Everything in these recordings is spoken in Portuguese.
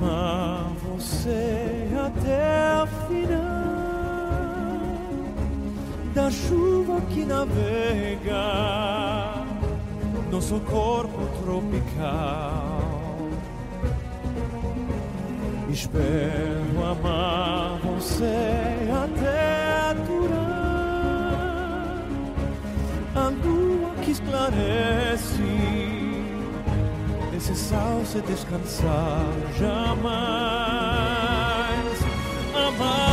amar você até o final da chuva que navega nosso corpo tropical. Espero amar. Esse sal se descansar jamais. Amar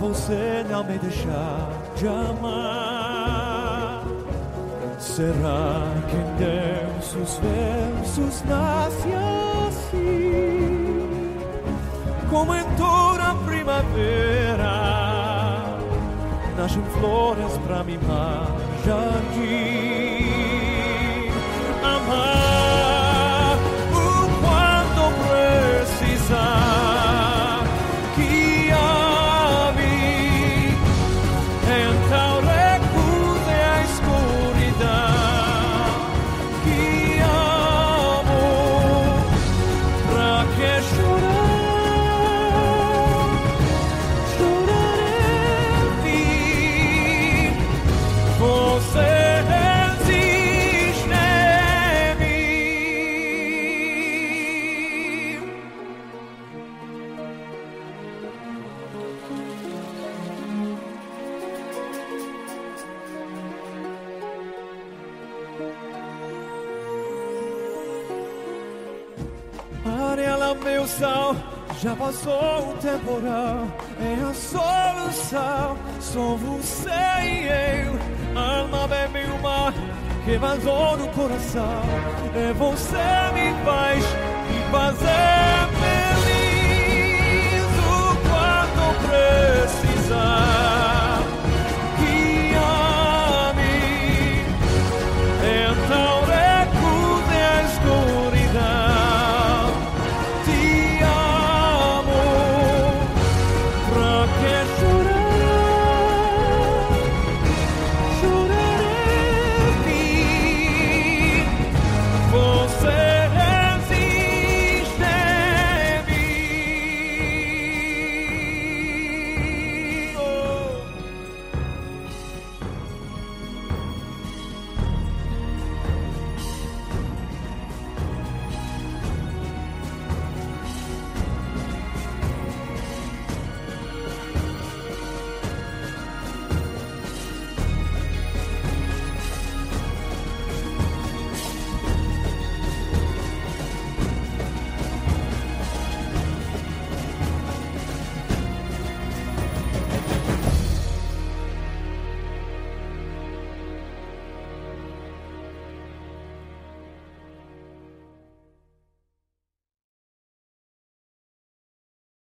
você não me deixar de amar. Será que em Deus os versos nascem assim, como em toda primavera? nascem flores pra mimar jardim. Amar Ariela, meu sal, já passou o temporal. É a solução, sou você e eu. Alma bebe o mar que vazou no coração. É você